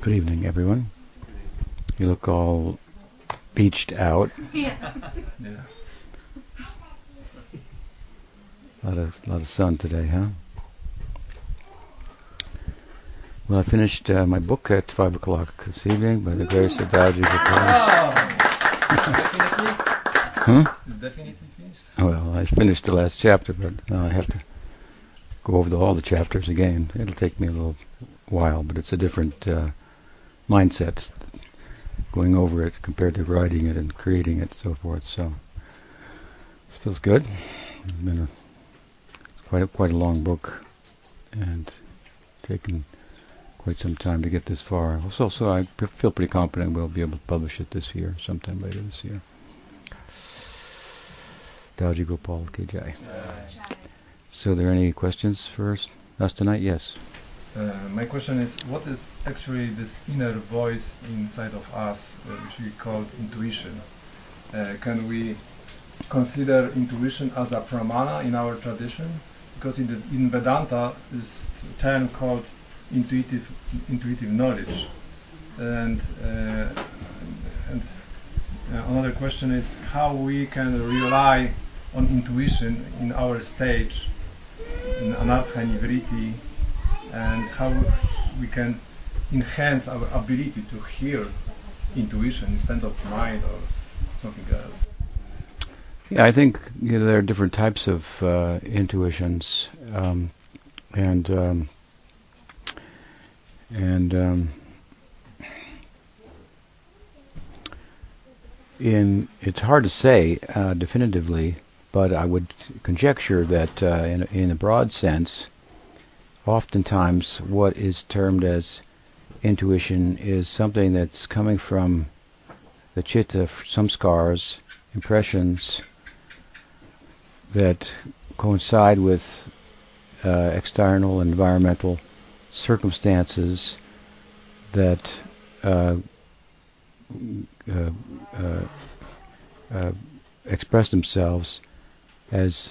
Good evening, everyone. You look all beached out. Yeah. A lot of, lot of sun today, huh? Well, I finished uh, my book at 5 o'clock this evening by the grace of Daji Gopal. Oh! Definitely? Hmm? Definitely finished? Well, I finished the last chapter, but now I have to go over the, all the chapters again. It'll take me a little while, but it's a different uh, mindset going over it compared to writing it and creating it, and so forth. So this feels good. It's been a quite a, quite a long book, and taken quite some time to get this far. So, so I p- feel pretty confident we'll be able to publish it this year, sometime later this year. Daji Gopal Ki Jai. So, are there any questions for us, us tonight? Yes. Uh, my question is, what is actually this inner voice inside of us, uh, which we call intuition? Uh, can we consider intuition as a pramana in our tradition? Because in, the, in Vedanta, this term called intuitive intuitive knowledge. And uh, and uh, another question is how we can rely on intuition in our stage in nivriti and how we can enhance our ability to hear intuition instead of mind or something else. Yeah, I think you know, there are different types of uh, intuitions, um, and um, and um, in it's hard to say uh, definitively, but I would conjecture that uh, in, in a broad sense, oftentimes what is termed as intuition is something that's coming from the chitta, samskaras, impressions that coincide with uh, external environmental circumstances that uh, uh, uh, uh, express themselves as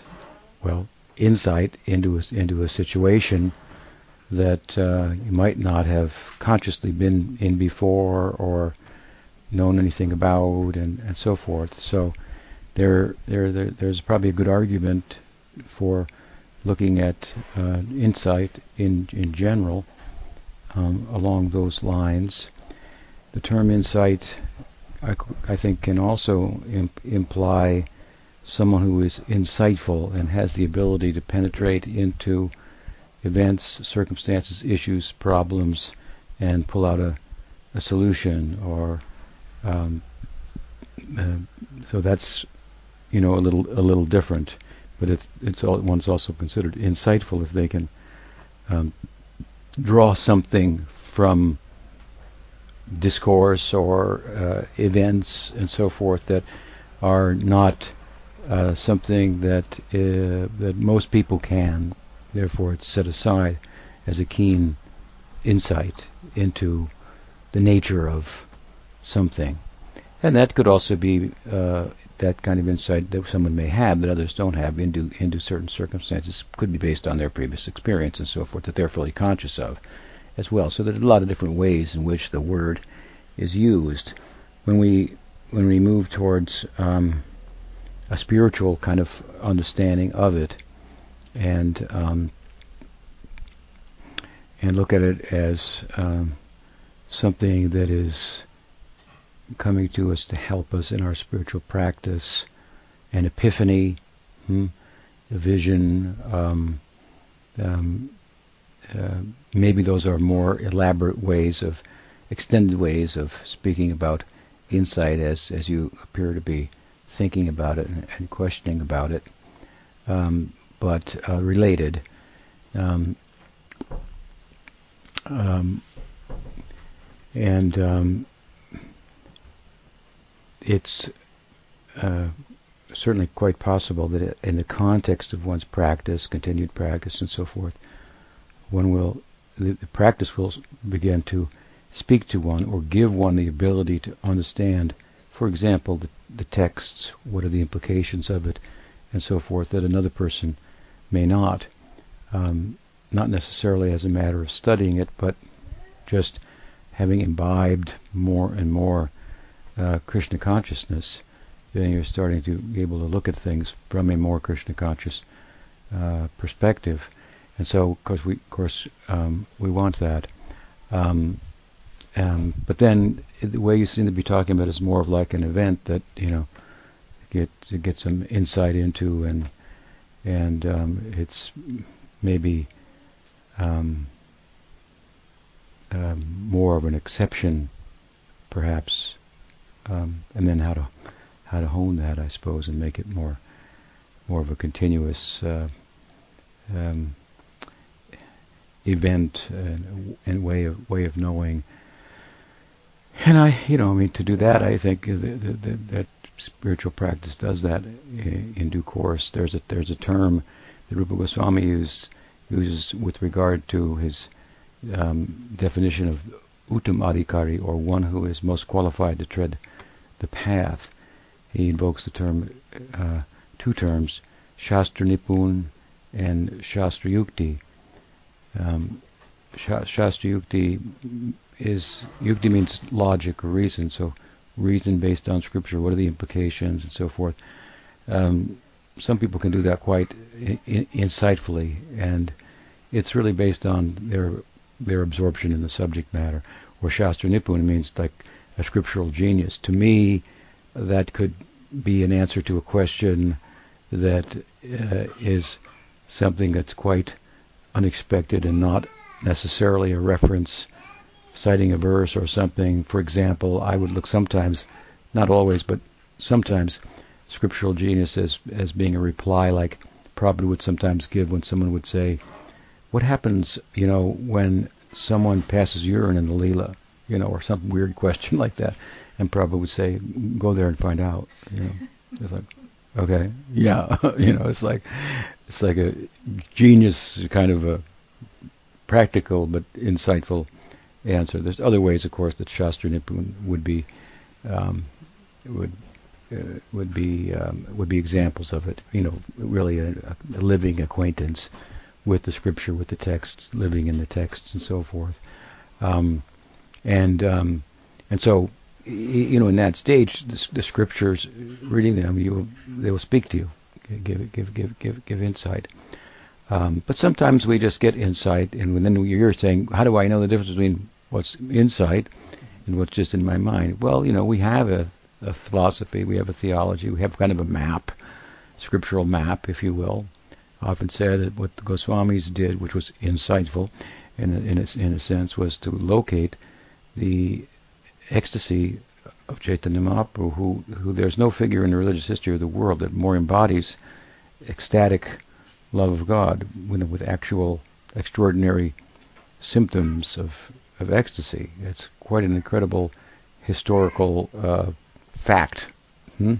well insight into a, into a situation that you might not have consciously been in before or known anything about and, and so forth. So there, there, there, there's probably a good argument for looking at uh, insight in in general um, along those lines. The term insight, I, I think, can also imp- imply someone who is insightful and has the ability to penetrate into events, circumstances, issues, problems, and pull out a, a solution. Or um, uh, so that's you know a little a little different, but it's it's all, one's also considered insightful if they can um, draw something from discourse or uh, events and so forth that are not uh, something that uh, that most people can. Therefore, it's set aside as a keen insight into the nature of something, and that could also be uh, that kind of insight that someone may have that others don't have into into certain circumstances. Could be based on their previous experience and so forth that they're fully conscious of, as well. So there's a lot of different ways in which the word is used when we when we move towards um, a spiritual kind of understanding of it, and um, and look at it as um, something that is coming to us to help us in our spiritual practice, an epiphany, hmm, a vision. Um, um, uh, maybe those are more elaborate ways of, extended ways of speaking about insight as as you appear to be thinking about it and, and questioning about it, um, but uh, related. Um, um, and um, it's uh, certainly quite possible that in the context of one's practice, continued practice, and so forth, one will the, the practice will begin to speak to one or give one the ability to understand for example, the, the texts, what are the implications of it, and so forth, that another person may not. Um, not necessarily as a matter of studying it, but just having imbibed more and more uh, Krishna consciousness, then you're starting to be able to look at things from a more Krishna conscious uh, perspective. And so, of course, we, of course, um, we want that. Um, um, but then the way you seem to be talking about is more of like an event that you know get get some insight into, and and um, it's maybe um, um, more of an exception, perhaps, um, and then how to how to hone that, I suppose, and make it more more of a continuous uh, um, event and, and, way of way of knowing and I, you know, I mean, to do that, I think that, that, that spiritual practice does that in due course. There's a there's a term that Rupa Goswami used uses with regard to his um, definition of uttam adhikari, or one who is most qualified to tread the path. He invokes the term, uh, two terms, shastra nipun and shastra yukti. Um, shastra yukti is yukti means logic or reason, so reason based on scripture. What are the implications and so forth? Um, some people can do that quite I- insightfully, and it's really based on their their absorption in the subject matter. Or Shastra Nipun means like a scriptural genius. To me, that could be an answer to a question that uh, is something that's quite unexpected and not necessarily a reference citing a verse or something. For example, I would look sometimes, not always, but sometimes, scriptural genius as as being a reply like Prabhupada would sometimes give when someone would say, "What happens, you know, when someone passes urine in the lila?" You know, or some weird question like that, and Prabhupada would say, "Go there and find out." You know, it's like, okay, yeah, you know, it's like it's like a genius kind of a practical but insightful answer. There's other ways, of course, that Shastra Nipun would be um, would uh, would be um, would be examples of it. You know, really a, a, living acquaintance with the scripture, with the text, living in the text, and so forth. Um, and um, and so, you know, in that stage, the, the scriptures, reading them, you they will speak to you, give give give give give insight. Um, but sometimes we just get insight, and then you're saying, how do I know the difference between what's insight and what's just in my mind? Well, you know, we have a, a philosophy, we have a theology, we have kind of a map, scriptural map, if you will. Often said that what the Goswamis did, which was insightful, in a, in a, in a sense, was to locate the ecstasy of Chaitanya Mahaprabhu, who, who there's no figure in the religious history of the world that more embodies ecstatic love of God with, with actual extraordinary symptoms of, of ecstasy. It's quite an incredible historical uh, fact. Hmm?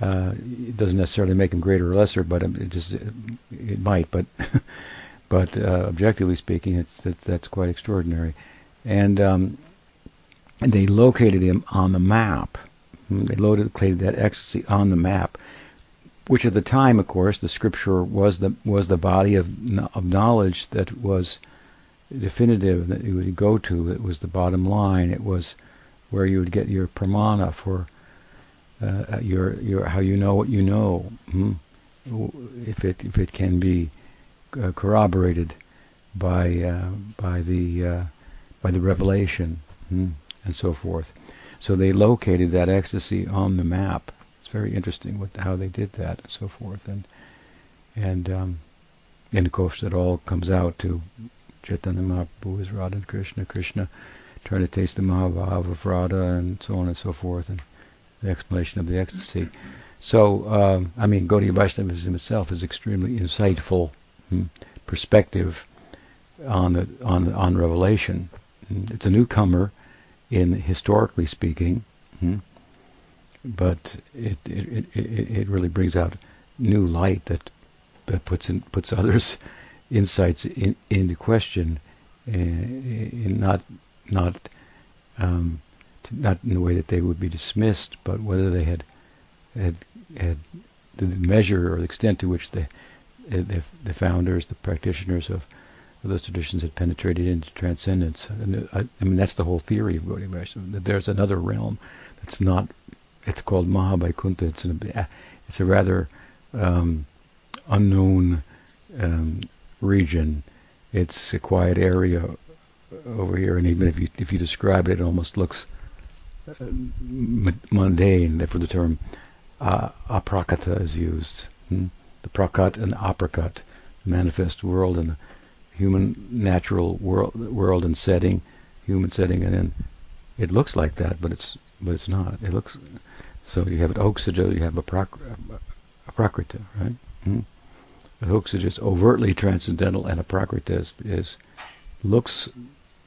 Uh, it doesn't necessarily make him greater or lesser, but it just it, might. But but uh, objectively speaking, it's, it's, that's quite extraordinary. And, um, they located him on the map. They located that ecstasy on the map which at the time, of course, the scripture was the was the body of of knowledge that was definitive that you would go to. It was the bottom line. It was where you would get your pramana for uh, your your how you know what you know. Hmm? If it if it can be uh, corroborated by uh, by the uh, by the revelation hmm? and so forth. So they located that ecstasy on the map It's very interesting what how they did that and so forth. And and um, and of course it all comes out to Chaitanya Mahaprabhu is Radha and Krishna, Krishna trying to taste the Mahabhav of Radha and so on and so forth, and the explanation of the ecstasy. So, um, I mean, Gaudiya Vaishnavism itself is extremely insightful hmm, perspective on the on on revelation. It's a newcomer in historically speaking. Hmm, but it, it, it, it really brings out new light that that puts in, puts others' insights in, into question, and, not not um, not in the way that they would be dismissed, but whether they had had had the measure or the extent to which the the, the founders, the practitioners of, of, those traditions had penetrated into transcendence. And I, I mean, that's the whole theory of Gaudiya that there's another realm that's not, it's called Mahavaikuntha. It's, an, it's a rather um, unknown um, region. It's a quiet area over here, and even if you if you describe it, it almost looks uh, mundane. Therefore, the term uh, aprakata is used. Hmm? The prakat and aprakat, the manifest world and the human natural world, world and setting, human setting, and then it looks like that, but it's but it's not. It looks so. You have an oksaja, you have a, prak, right? Hmm? A oksaja is overtly transcendental, and a prakrita is, is looks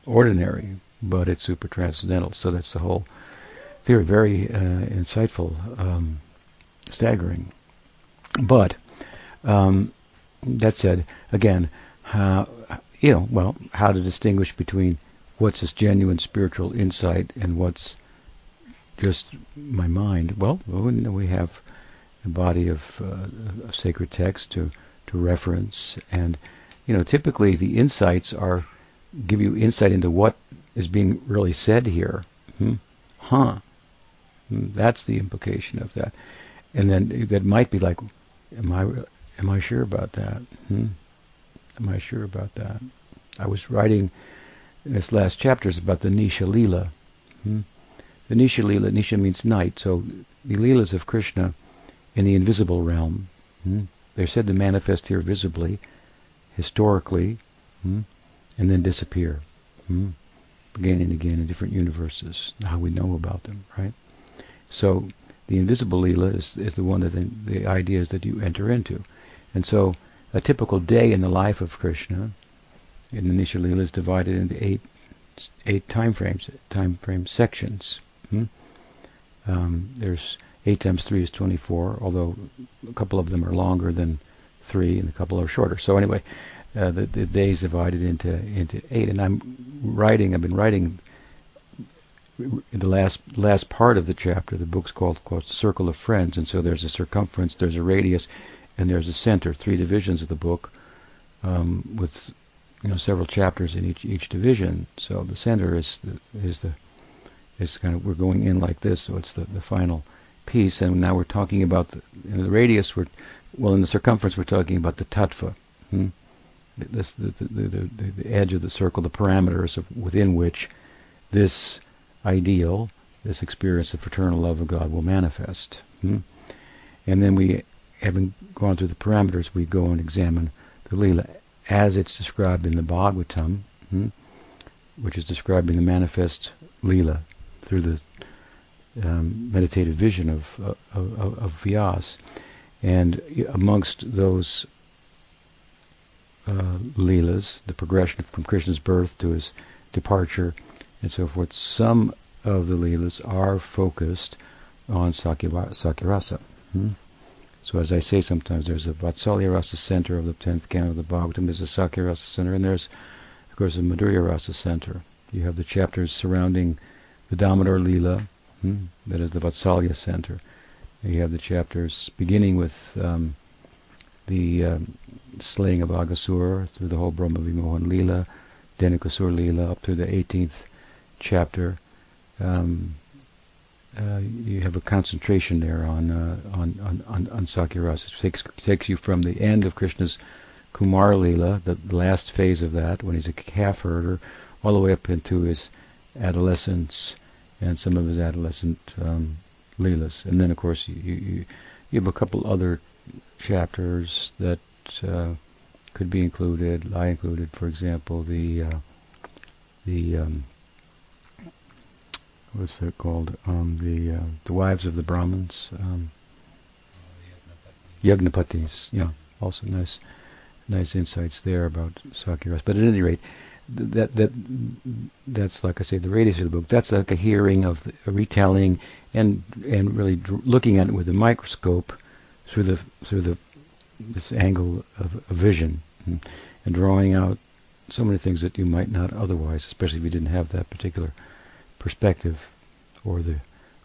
ordinary, but it's super transcendental. So that's the whole theory. Very uh, insightful, um, staggering. But um, that said, again, how you know, well, how to distinguish between what's this genuine spiritual insight and what's just my mind. Well, we have a body of, uh, sacred text to to reference, and you know, typically the insights are give you insight into what is being really said here. Hmm? Huh. That's the implication of that. And then that might be like, am I am I sure about that? Hmm? Am I sure about that? I was writing in this last chapter is about the Nisha Lila. Hmm? The Nisha Lila, Nisha means night, so the Leelas of Krishna in the invisible realm. Hmm? They're said to manifest here visibly, historically, hmm? and then disappear. Hmm? Again and again in different universes, how we know about them, right? So the invisible Leela is, is the one that the, the is that you enter into. And so a typical day in the life of Krishna in the Nisha Leela is divided into eight eight time frames, time frame sections. Hmm? Um, there's eight times three is 24, although a couple of them are longer than three and a couple are shorter. So anyway, uh, the, the days divided into into eight. And I'm writing. I've been writing in the last last part of the chapter. The book's called called Circle of Friends, and so there's a circumference, there's a radius, and there's a center. Three divisions of the book, um, with you know several chapters in each each division. So the center is the is the is kind of we're going in like this. So it's the the final piece, and now we're talking about the, the radius. We're well in the circumference. We're talking about the tattva. Hmm? this, the, the, the, the, edge of the circle, the parameters of, within which this ideal, this experience of fraternal love of God will manifest. Hmm? And then we, having gone through the parameters, we go and examine the Lila as it's described in the Bhagavatam, hmm? which is describing the manifest Lila through the um, meditative vision of, of, of, of Vyas. And amongst those uh, Leelas, the progression from Krishna's birth to his departure, and so forth. Some of the Leelas are focused on Sakhya Hmm? So as I say sometimes, there's a Vatsalya Rasa center of the 10th canto of the Bhagavatam, there's a Sakhya center, and there's, of course, a Madhurya Rasa center. You have the chapters surrounding the Damodar Leela, hmm? that is the Vatsalya center. You have the chapters beginning with um, the um, slaying of Aghasur through the whole Brahma Vimohan Leela, Dhenukasur Leela up to the 18th chapter. Um, uh, you have a concentration there on uh, on on on, on Sakyaras. It takes takes you from the end of Krishna's Kumar Leela, the last phase of that, when he's a calf herder, all the way up into his adolescence and some of his adolescent um, Leelas. And then, of course, you, you, you have a couple other chapters that uh, could be included. I included, for example, the uh, the um, what's it called? Um, the uh, the wives of the Brahmins. Um, Yajnapatnis. Yeah, also nice nice insights there about Sakyaras. But at any rate, that that that's like I say, the radius of the book. That's like a hearing of the, a retelling, and and really dr- looking at it with a microscope through the through the this angle of, vision and, and, drawing out so many things that you might not otherwise, especially if you didn't have that particular perspective, or the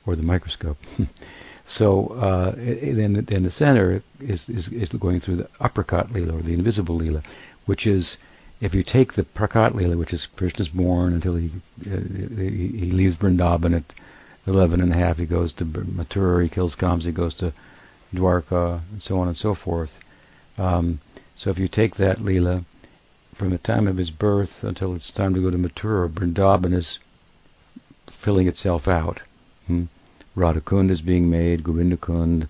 or the microscope. so uh, then then the center is, is is going through the aprakat lila or the invisible lila, which is if you take the prakat lila, which is Krishna's born until he uh, he, he leaves Vrindavan at 11 and a half, he goes to Mathura, he kills Kamsa, he goes to Dwarka, and so on and so forth. Um, so if you take that lila from the time of his birth until it's time to go to Mathura, Vrindavan is filling itself out. Hmm? Radhakund is being made, Govindakund,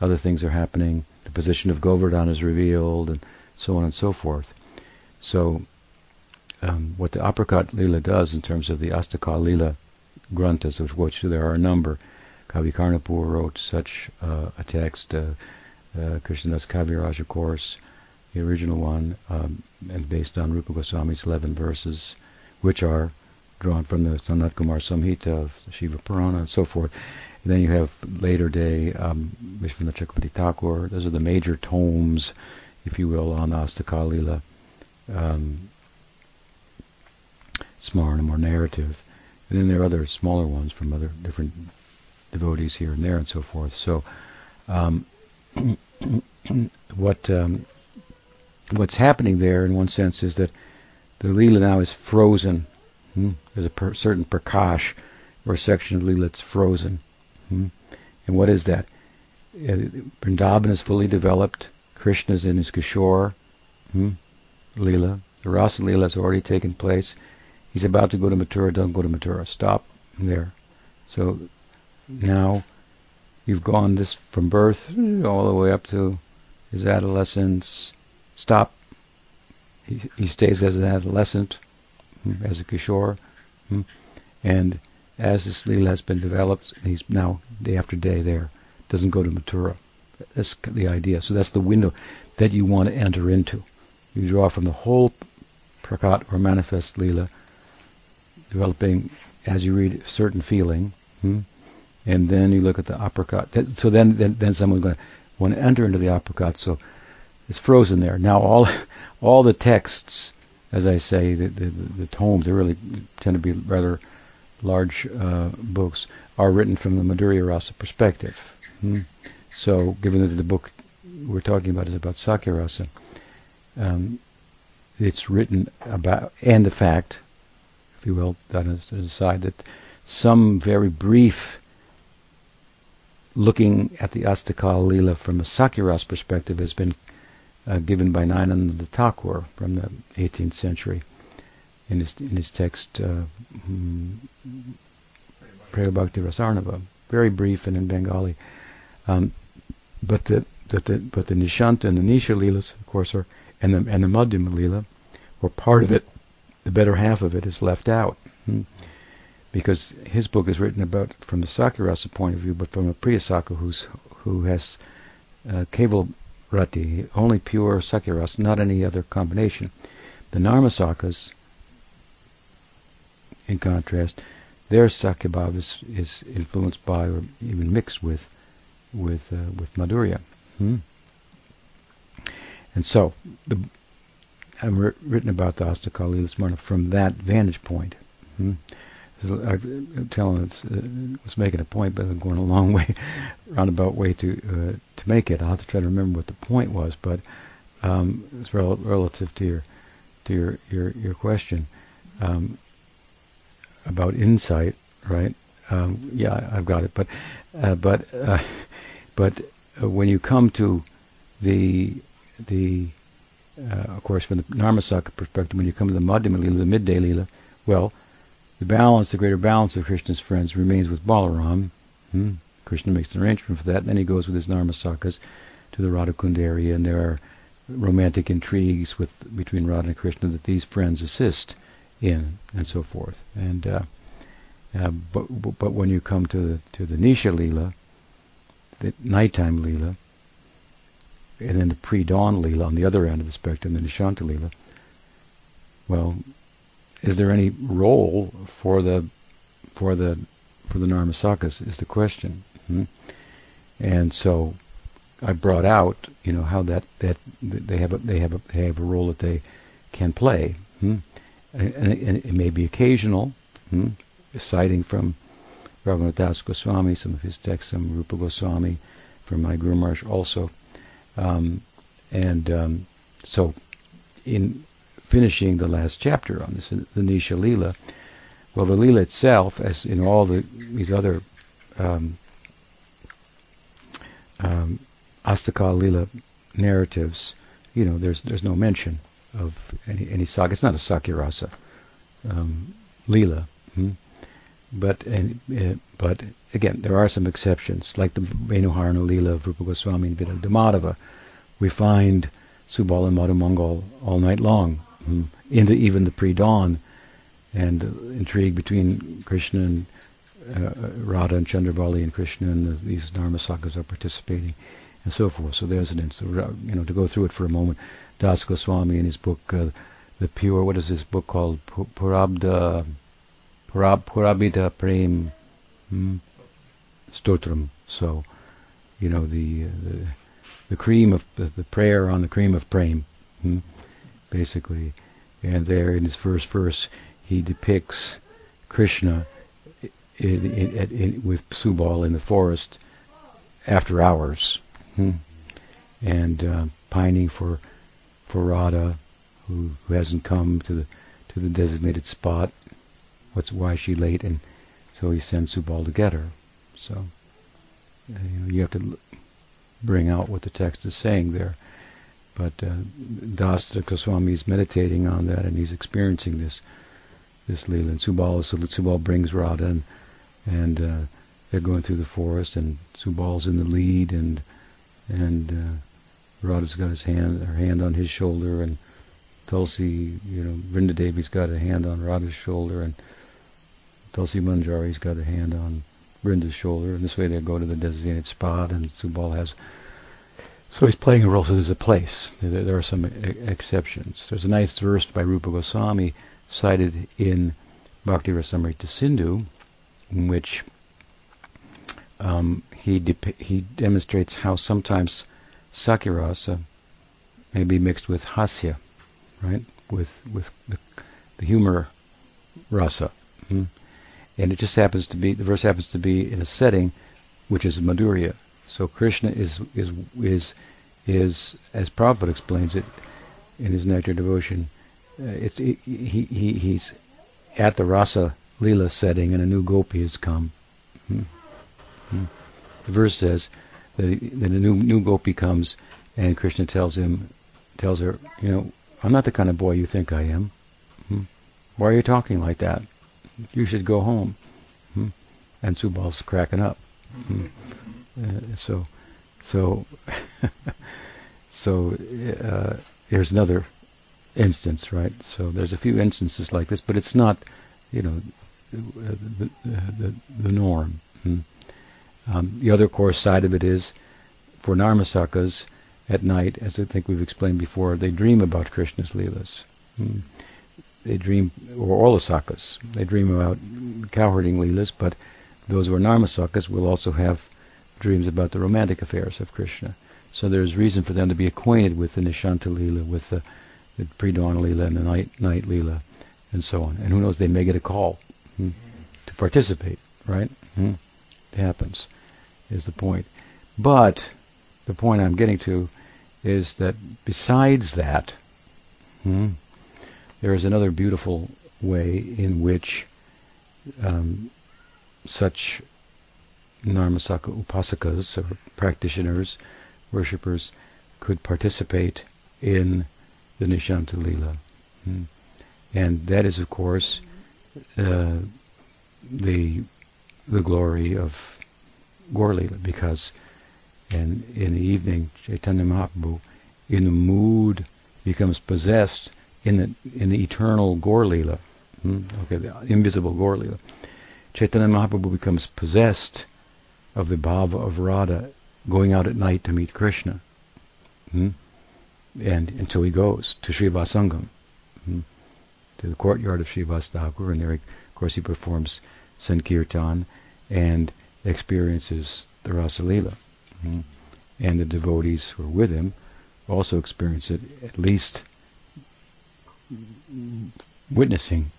other things are happening, the position of Govardhan is revealed, and so on and so forth. So, um, what the Aprakat Lila does in terms of the Astaka Lila granthas, of which there are a number, Kavi Karnapur wrote such uh, a text, uh, uh, Krishnadas Kaviraj, of course, the original one, um, and based on Rupa Goswami's 11 verses, which are drawn from the Sanat Kumar Samhita of Shiva Purana and so forth. And then you have later day um, Vishwanath Chakravarti Thakur. Those are the major tomes, if you will, on Astakalila. Um, and more narrative. And then there are other smaller ones from other different devotees here and there and so forth. So, um, what um, what's happening there, in one sense, is that the lila now is frozen. Hmm? There's a per- certain prakash or section of lila that's frozen. Hmm? And what is that? Uh, Vrindavan is fully developed. Krishna is in his Kishore. Hmm? Lila. The Rasa Lila has already taken place. He's about to go to Mathura. Don't go to Mathura. Stop there. So now you've gone this from birth all the way up to his adolescence, stop. He, he stays as an adolescent, as a kishore, hmm, and as this lila has been developed, he's now day after day there. Doesn't go to Mathura. That's the idea. So that's the window that you want to enter into. You draw from the whole prakat or manifest lila, developing as you read a certain feeling, hmm, and then you look at the aprakat. So then, then, then someone's going to want to enter into the aprakat. So it's frozen there. Now all all the texts, as I say, the, the, the tomes, they really tend to be rather large uh, books, are written from the Madhurya Rasa perspective. Hmm? So, given that the book we're talking about is about Sakya Rasa, um, it's written about, and the fact, if you will, that is aside, that some very brief looking at the Astakal Lila from a Sakya Rasa perspective has been uh, given by Nayananda Thakur from the 18th century in his, in his text uh, hmm, Bhakti Rasarnava, very brief and in Bengali. Um, but the, the, the, but the Nishanta and the Nisha Leelas, of course, are and the and the Madhyama Leela, or part of it, the better half of it is left out. Hmm? Because his book is written about from the Sakyarasa point of view, but from a Priyasaka who's who has uh, Keval rati, only pure sakyaras, not any other combination. The narmasakas, in contrast, their sakyabhav is, is influenced by or even mixed with with uh, with madhurya. Hmm? And so the I've written about the Astakali Smarna from that vantage point. Hmm? I'm telling uh, was making a point, but I'm going a long way, roundabout way to uh, to make it. I'll have to try to remember what the point was, but um, it's rel- relative to your to your your, your question um, about insight, right? Um, yeah, I've got it, but uh, but uh, but uh, when you come to the the uh, of course from the Narmasaka perspective, when you come to the Madhyama the midday Lila, well the balance, the greater balance of Krishna's friends remains with Balaram. Hmm? Krishna makes an arrangement for that. And then he goes with his Narmasakas to the Radhakund area, and there are romantic intrigues with between Radha and Krishna that these friends assist in, and so forth. And uh, uh, but but when you come to the to the Nisha Leela, the nighttime Leela, and then the pre-dawn Leela on the other end of the spectrum, the Nishanta Leela, well, is there any role for the for the for the Narmasakas is the question. Hmm? And so I brought out, you know, how that, that they have a, they have a, they have a role that they can play. Hmm? And, and, it may be occasional, hmm? citing from Raghunath Goswami, some of his texts, some Rupa Goswami from my Guru Maharaj also. Um, and um, so, in finishing the last chapter on this, the Nisha Leela, well, the Leela itself, as in all the, these other um, um, Astakal Leela narratives, you know, there's there's no mention of any any saga. It's not a Sakirasa um, Leela. Hmm? But and uh, but again, there are some exceptions, like the Venuharana Leela of Rupa Goswami and Vidya We find Subal and Madhumangal all night long, into even the pre-dawn, and uh, intrigue between Krishna and uh, Radha and Chandravali and Krishna and the, these Narmasakas are participating and so forth. So there's an instance, you know, to go through it for a moment. Das Goswami in his book, uh, The Pure, what is this book called? Purabda, Purab, Purabita Prem hmm? Stotram. So, you know, the, uh, the, the cream of, the, the, prayer on the cream of Prem, hmm? Basically. And there in his first verse, he depicts Krishna in, in, in, with Subal in the forest after hours, hmm, and uh, pining for for Radha, who, who hasn't come to the to the designated spot. What's why is she late? And so he sends Subal to get her. So you, know, you have to bring out what the text is saying there. But uh, Das Goswami is meditating on that, and he's experiencing this this Leela. And Subal, so Subal brings Radha, and and uh, they're going through the forest, and Subal's in the lead, and and uh, Radha's got his hand, her hand on his shoulder, and Tulsi, you know, Vrinda Devi's got a hand on Radha's shoulder, and Tulsi Manjari's got a hand on Vrinda's shoulder, and this way they go to the designated spot, and Subal has. So he's playing a role. So there's a place. There, there are some exceptions. There's a nice verse by Rupa Goswami cited in Bhakti Rasamrita Sindhu, in which um, he he demonstrates how sometimes sakirasa may be mixed with hasya, right? With with the, the humor rasa, hmm? and it just happens to be the verse happens to be in a setting which is Madhurya. So Krishna is is is is as Prabhupada explains it in his Nectar Devotion. Uh, it's he, he he's at the rasa lila setting and a new gopi has come. Hmm. Hmm. The verse says that, that a new new gopi comes and Krishna tells him, tells her, you know, I'm not the kind of boy you think I am. Hmm. Why are you talking like that? You should go home. Hmm. And Subal's cracking up. Hmm. Uh, so, so, so uh, here's another instance, right? So there's a few instances like this, but it's not, you know, the, the, the norm. Hmm. Um, the other course side of it is for Narmasakas at night, as I think we've explained before, they dream about Krishna's leelas. Hmm. They dream, or all the sakas, they dream about cowherding leelas, but those who are Narmasakas will also have dreams about the romantic affairs of Krishna. So there's reason for them to be acquainted with the Nishanta Leela, with the, the pre-dawn Leela and the night, night Leela, and so on. And who knows, they may get a call hmm, to participate, right? Hmm, it happens, is the point. But the point I'm getting to is that besides that, hmm, there is another beautiful way in which um, such Narmasaka upasakas, or practitioners, worshippers, could participate in the Nishanta. Hmm. And that is, of course, uh, the the glory of Gaur Lila because in in the evening Chaitanya Mahaprabhu in the mood becomes possessed in the in the eternal Gaur Lila, hmm? okay, the invisible Gaur Lila. Chaitanya Mahaprabhu becomes possessed of the bhava of Radha going out at night to meet Krishna. Hmm? And, and so he goes to Srivasangam. Hmm? to the courtyard of Srivas Thakur, and there, of course, he performs Sankirtan and experiences the Rasalila. Mm-hmm. And the devotees who are with him also experience it, at least witnessing,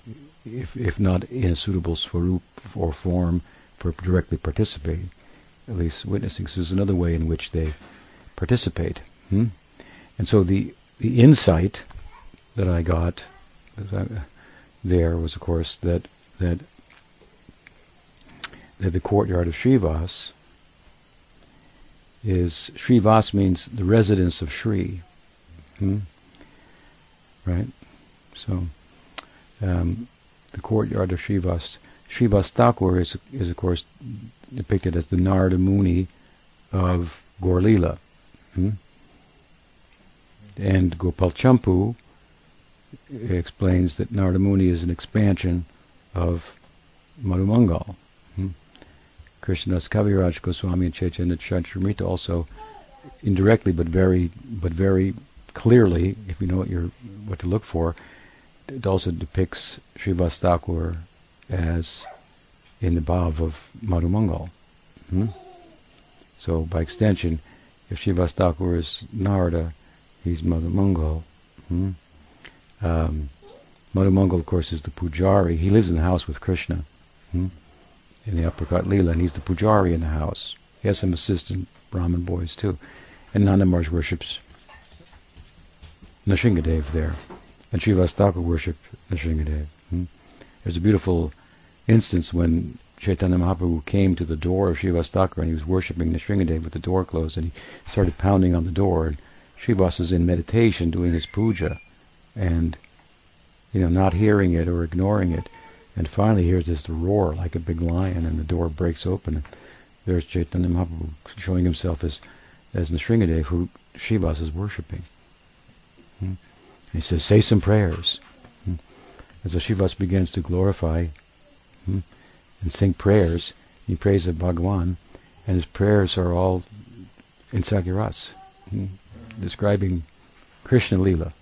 if, if not in a suitable swarup or form for directly participating, at least witnessing. So there's another way in which they participate. Hmm? And so the the insight that I got there was, of course, that that that the courtyard of Srivas is Srivas means the residence of Sri. Hmm? Right? So um, the courtyard of Srivas. Srivas Thakur is, is of course depicted as the Narada Muni of Gaur-lila. Hmm? And Gopal Champu explains that Narada Muni is an expansion of Madhumangal. Hmm? Krishnadas Kaviraj Goswami and Chaitanya Charitamrita also indirectly but very but very clearly, if you know what you're what to look for, it also depicts Srivas Thakur as in the bhav of Madhumangal. Hmm? So by extension, if Srivas Thakur is Narada, he's Madhumangal. Hmm? Um, Madhumangal, of course, is the pujari. He lives in the house with Krishna. Hmm? in the Aprakat Leela, and he's the pujari in the house. He has some assistant Brahmin boys too. And Nanda Maharaj worships Nrsingadev there. And Srivas Thakur worshipped Nrsingadev. Hmm? There's a beautiful instance when Chaitanya Mahaprabhu came to the door of Srivas Thakur and he was worshipping Nrsingadev with the door closed and he started pounding on the door and Srivas is in meditation doing his puja and you know not hearing it or ignoring it and finally hears this roar like a big lion, and the door breaks open. And there's Chaitanya Mahaprabhu showing himself as as Nrsingadev, who Srivas is worshipping. Hmm? He says, say some prayers. Hmm? And so Srivas begins to glorify hmm? and sing prayers. He prays of Bhagavan, and his prayers are all in Sagiras, hmm? describing Krishna Lila.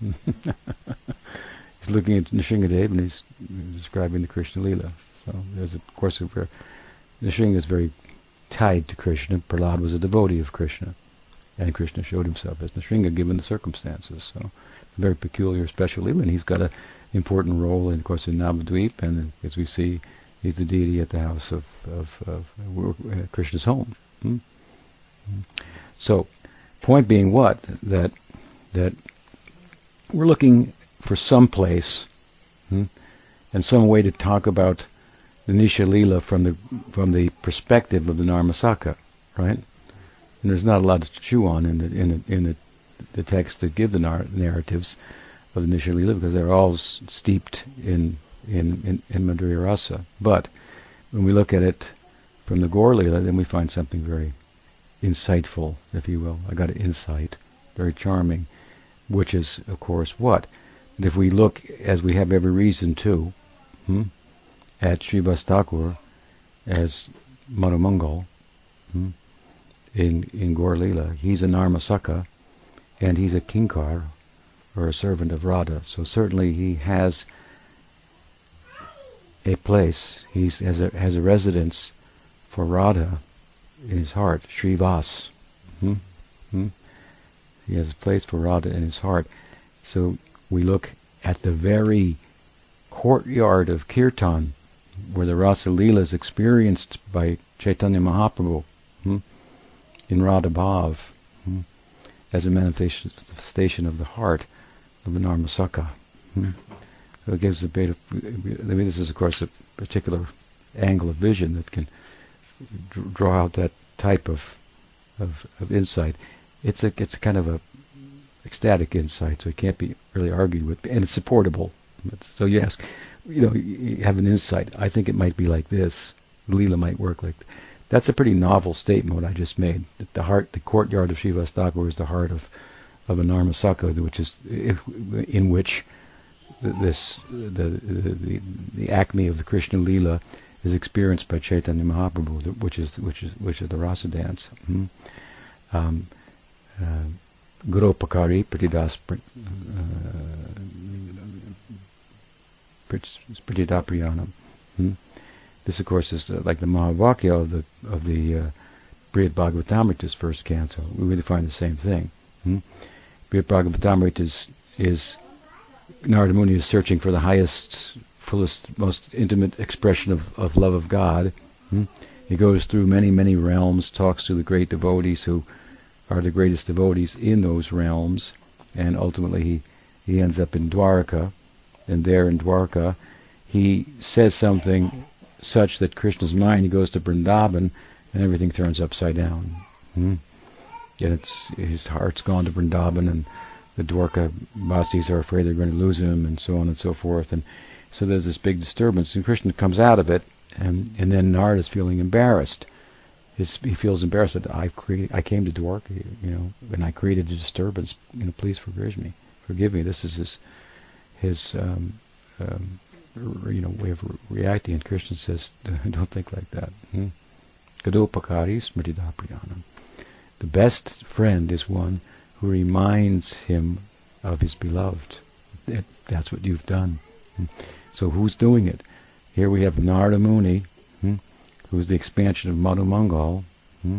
he's looking at Nrsingadev and he's describing the Krishna Lila. So there's a course a very, Nrsinga is very tied to Krishna. Prahlad was a devotee of Krishna, and Krishna showed himself as Nrsinga given the circumstances. So it's very peculiar, special and he's got an important role, in, of course, in Navadvip, and as we see, he's the deity at the house of, of, of uh, Krishna's home. Hmm? hmm? So, point being what that that we're looking for some place hmm, and some way to talk about the Nisha from the from the perspective of the Narmasaka, right? And there's not a lot to chew on in the in the, in the, the text that give the nar- narratives of the Nisha Lila because they're all s- steeped in in in, in Madhurya Rasa. But when we look at it from the Gaur then we find something very insightful, if you will. I got an insight, very charming, which is, of course, what and if we look, as we have every reason to, hmm, at Srivas Thakur as Madhumangal hmm, in, in Gaur Lila, he's a Narmasaka and he's a Kinkar, or a servant of Radha. So certainly he has a place, he has a, has a residence for Radha in his heart, Srivas. Hmm? Hmm? He has a place for Radha in his heart. So we look at the very courtyard of Kirtan, where the Rasa Leela is experienced by Chaitanya Mahaprabhu hmm, in Radha Bhav hmm, as a manifestation of the heart of the Narmasaka. Hmm. So it gives a bit of, I mean, this is of course a particular angle of vision that can draw out that type of, of, of insight. It's a, it's a kind of a ecstatic insight, so it can't be really argued with, and it's supportable. So you ask, you know, you have an insight. I think it might be like this. Leela might work like. That's a pretty novel statement what I just made. That the heart, the courtyard of Srivas Thakur is the heart of of a Narmasaka, which is in which this the, the the acme of the Krishna lila is experienced by Chaitanya Mahaprabhu, which is which is which is the rasa dance. Mm-hmm. Um, uh, Gurupakari Pratidas Pratidapriyanam. Hmm? This, of course, is uh, like the Mahavakya of the of the uh, Brihad Bhagavatamrita's first canto. We really find the same thing. Hmm? Brihad Bhagavatamrita is, is Narada Muni is searching for the highest, fullest, most intimate expression of, of love of God Hmm? He goes through many, many realms, talks to the great devotees who are the greatest devotees in those realms, and ultimately he, he ends up in Dwarka, and there in Dwarka he says something such that Krishna's mind, goes to Vrindavan, and everything turns upside down. Hmm? And it's his heart's gone to Vrindavan, and the Dwarka Vasis are afraid they're going to lose him, and so on and so forth. And so there's this big disturbance, and Krishna comes out of it, and and then Narada is feeling embarrassed. His, he feels embarrassed that I created, I came to Dwarka, you know, and I created a disturbance. You know, please forgive me, forgive me. This is his his um, um, you know way of reacting. And Krishna says, don't think like that. Hmm? Smritidapriyanam. The best friend is one who reminds him of his beloved. That, that's what you've done. Hmm? So who's doing it? Here we have Narada Muni, hmm, who is the expansion of Madhu Mangal, hmm,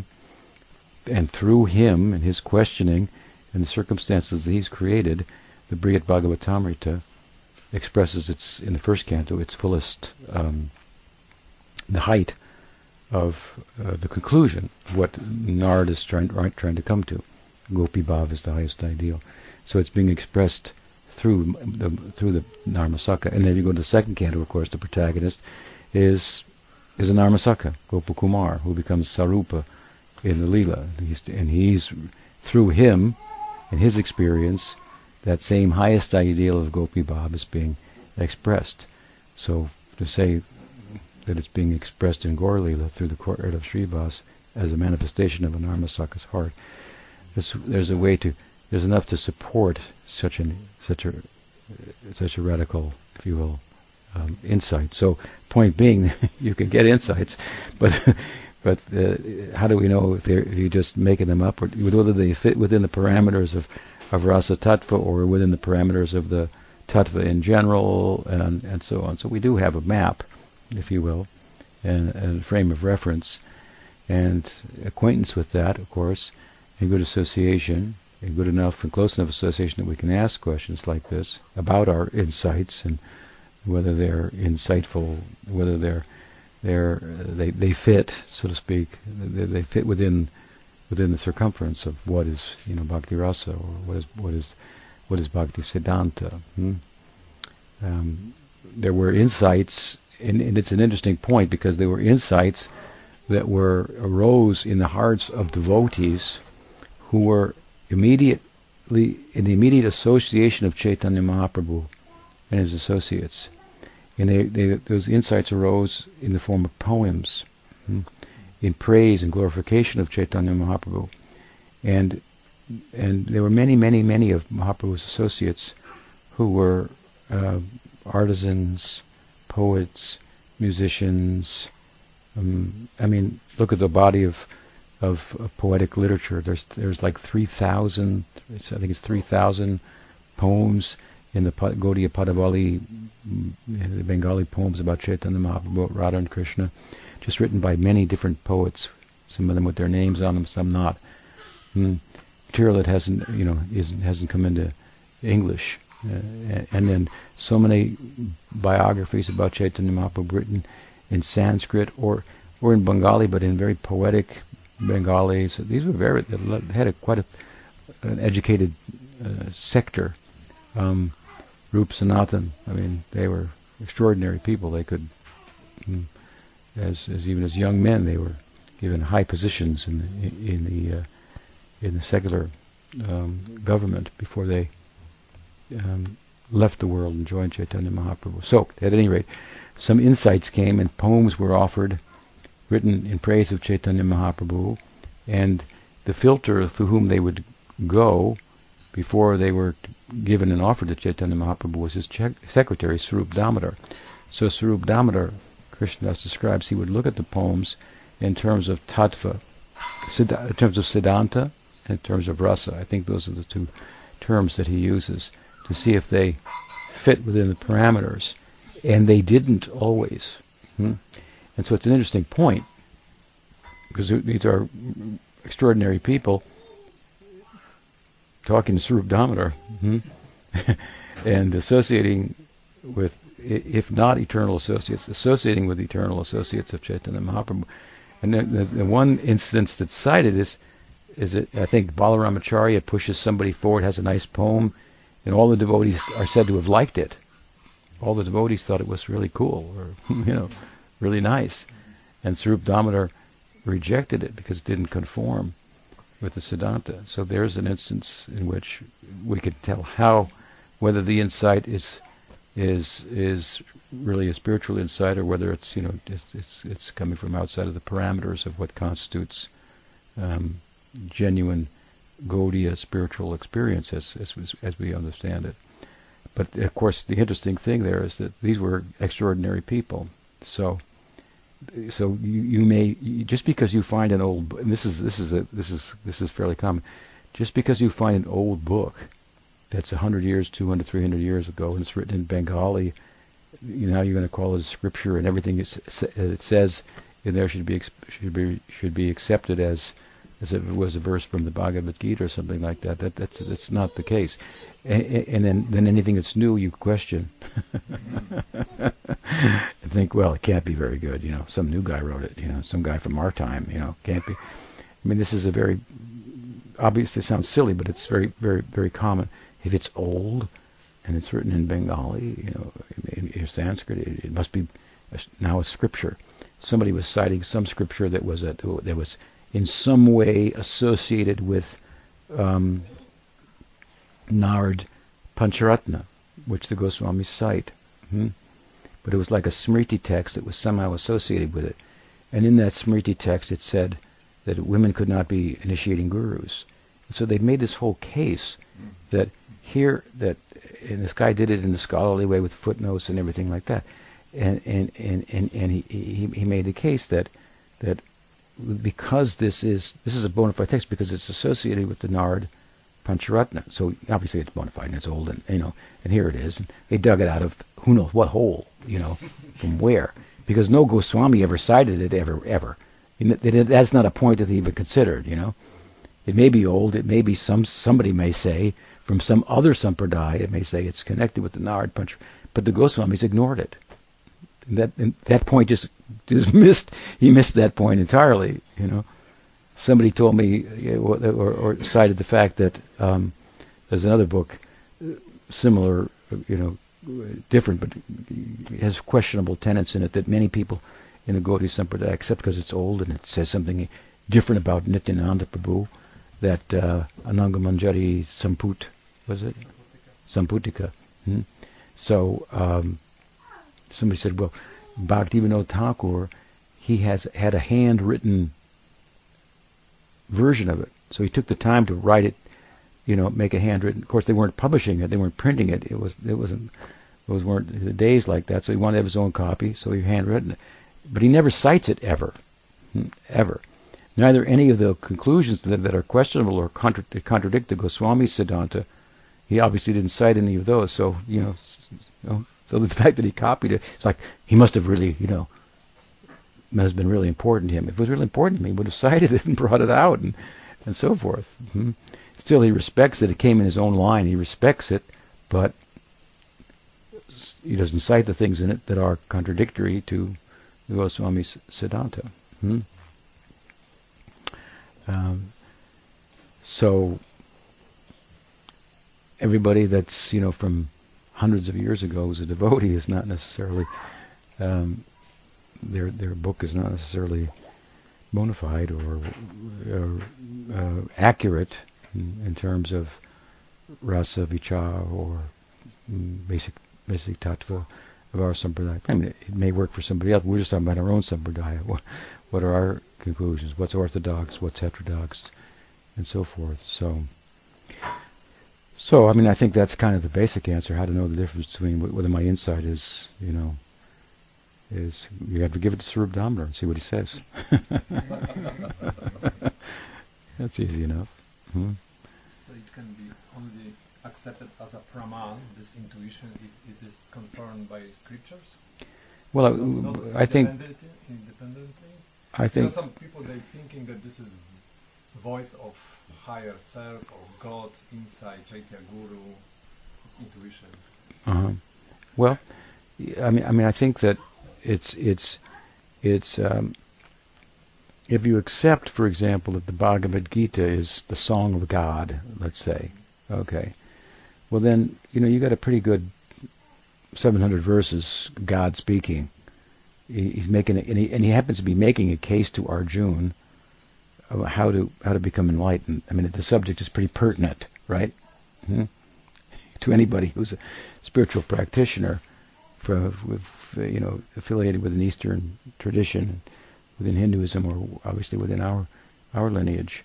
and through him and his questioning and the circumstances that he's created, the Brihad Bhagavatamrita expresses its in the first canto its fullest um, the height of uh, the conclusion of what Narada is trying, trying to come to. Gopi Bhav is the highest ideal. So it's being expressed through the through the Narmasaka. And then you go to the second canto, of course, the protagonist is is a Narmasaka, Gopakumar, who becomes Sarupa in the Leela. And he's through him and his experience, that same highest ideal of Gopi Bhav is being expressed. So to say that it's being expressed in Gaur through the courtyard of Srivas as a manifestation of a Narmasaka's heart, there's, there's a way to, there's enough to support such an such a such a radical, if you will, um, insight. So, point being, you can get insights, but but uh, how do we know if, if you're just making them up, or whether they fit within the parameters of of rasa tattva or within the parameters of the tattva in general, and and so on. So we do have a map, if you will, and, and a frame of reference, and acquaintance with that, of course, and good association a good enough and close enough association that we can ask questions like this about our insights and whether they're insightful, whether they're they're they they fit, so to speak, they, they fit within within the circumference of what is you know bhakti rasa or what is what is what is bhakti siddhanta. Hmm? Um, there were insights, and, and it's an interesting point because there were insights that were arose in the hearts of devotees who were immediately in the immediate association of Chaitanya Mahaprabhu and his associates. And they, they, those insights arose in the form of poems, hmm, in praise and glorification of Chaitanya Mahaprabhu. And and there were many, many, many of Mahaprabhu's associates who were uh, artisans, poets, musicians. Um, I mean, look at the body of of, of poetic literature. There's there's like 3,000, I think it's 3,000 poems in the Gaudiya Padavali, mm, the Bengali poems about Chaitanya Mahaprabhu, Radha and Krishna, just written by many different poets. Some of them with their names on them, some not. Mm. Material that hasn't, you know, hasn't come into English. Uh, and then so many biographies about Chaitanya Mahaprabhu written in Sanskrit or or in Bengali, but in very poetic Bengalis. These were very had a quite a, an educated uh, sector. Um, Rup Sanatan. I mean, they were extraordinary people. They could, mm, as, as even as young men, they were given high positions in the, in the uh, in the secular um, government before they um, left the world and joined Chaitanya Mahaprabhu. So, at any rate, some insights came and poems were offered written in praise of Chaitanya Mahaprabhu, and the filter through whom they would go before they were given an offer to Chaitanya Mahaprabhu was his secretary, Swarup Damodar. So Swarup Damodar, Krishnadas describes, he would look at the poems in terms of tattva, in terms of siddhanta, in terms of rasa. I think those are the two terms that he uses to see if they fit within the parameters. And they didn't always. Hmm? And so it's an interesting point because these are extraordinary people talking to Swarup Damodar hmm? and associating with if not eternal associates, associating with eternal associates of Chaitanya Mahaprabhu. And the, the, the one instance that's cited is is it I think Balaramacharya pushes somebody forward, has a nice poem, and all the devotees are said to have liked it. All the devotees thought it was really cool, or you know, really nice, and Swarup Damodar rejected it because it didn't conform with the Siddhanta. So there's an instance in which we can tell how whether the insight is is is really a spiritual insight or whether it's you know it's it's, it's coming from outside of the parameters of what constitutes um, genuine Gaudiya spiritual experience as, as as we understand it. But of course, the interesting thing there is that these were extraordinary people. So so you, you may just because you find an old this is this is a, this is this is fairly common just because you find an old book that's 100 years 200 300 years ago and it's written in bengali you know you're going to call it scripture and everything it says in there should be should be should be accepted as as if it was a verse from the Bhagavad Gita or something like that. That that's that's not the case. And, and then then anything that's new you question. and think, well, it can't be very good. You know, some new guy wrote it. You know, some guy from our time. You know, can't be. I mean, this is a very obviously sounds silly, but it's very very very common. If it's old and it's written in Bengali, you know, in, in Sanskrit, it, it must be now a scripture. Somebody was citing some scripture that was a, that was in some way associated with um, Narad Pancharatra, which the Goswamis cite. Hmm? But it was like a Smriti text that was somehow associated with it. And in that Smriti text it said that women could not be initiating gurus. So they made this whole case that here, that, and this guy did it in a scholarly way with footnotes and everything like that. And, and, and, and, and he, he, he made the case that, that because this is this is a bona fide text because it's associated with the Narad Pancharatra. So obviously it's bona fide and it's old and you know and here it is. And they dug it out of who knows what hole, you know, from where. Because no Goswami ever cited it ever ever. That's not a point that they even considered, you know. It may be old, it may be some somebody may say from some other sampradaya, it may say it's connected with the Narad Panch, but the Goswamis ignored it. And that and that point just just missed. He missed that point entirely. You know, somebody told me or, or cited the fact that um, there's another book similar, you know, different, but has questionable tenets in it that many people in the Gaudiya Sampradaya accept because it's old and it says something different about Nityananda Prabhu. That uh, Anangamanjari Samput was it? Samputika. Hmm? So um, somebody said, well, Bhaktivinoda Thakur, he has had a handwritten version of it. So he took the time to write it, you know, make a handwritten. Of course, they weren't publishing it; they weren't printing it. It was it wasn't those weren't the days like that. So he wanted to have his own copy, so he handwritten it. But he never cites it ever, hmm, ever. Neither any of the conclusions that, are questionable or contra- contradict the Goswami Siddhanta. He obviously didn't cite any of those. So you know, so the fact that he copied it, it's like he must have really, you know, must been really important to him. If it was really important to him, he would have cited it and brought it out and and so forth. Mm-hmm. Still, he respects that it came in his own line. He respects it, but he doesn't cite the things in it that are contradictory to the Goswami's Siddhanta. Hmm? Um, so everybody that's you know from hundreds of years ago as a devotee is not necessarily um, their their book is not necessarily bona fide or, or uh, accurate in, in, terms of rasa vichar or basic basic tattva of our sampradaya. I mean, it may work for somebody else. We're just talking about our own sampradaya. What, are our conclusions? What's orthodox? What's heterodox? And so forth. So. So, I mean, I think that's kind of the basic answer. How to know the difference between whether my insight is, you know, is you have to give it to Swarup Damodar and see what he says. that's easy enough. Hmm? So it can be only accepted as a praman, this intuition, if it is confirmed by scriptures. Well, not I think independently. I think some people they thinking that this is voice of higher self or God inside Chaitya Guru, it's intuition. Uh-huh. Well, I mean, I mean, I think that it's it's it's um, if you accept, for example, that the Bhagavad Gita is the song of God, let's say, okay, well then you know you got a pretty good 700 verses God speaking. He's making it, and he, and he happens to be making a case to Arjun how to how to become enlightened. I mean, the subject is pretty pertinent, right? hmm To anybody who's a spiritual practitioner, with you know affiliated with an Eastern tradition, within Hinduism, or obviously within our our lineage.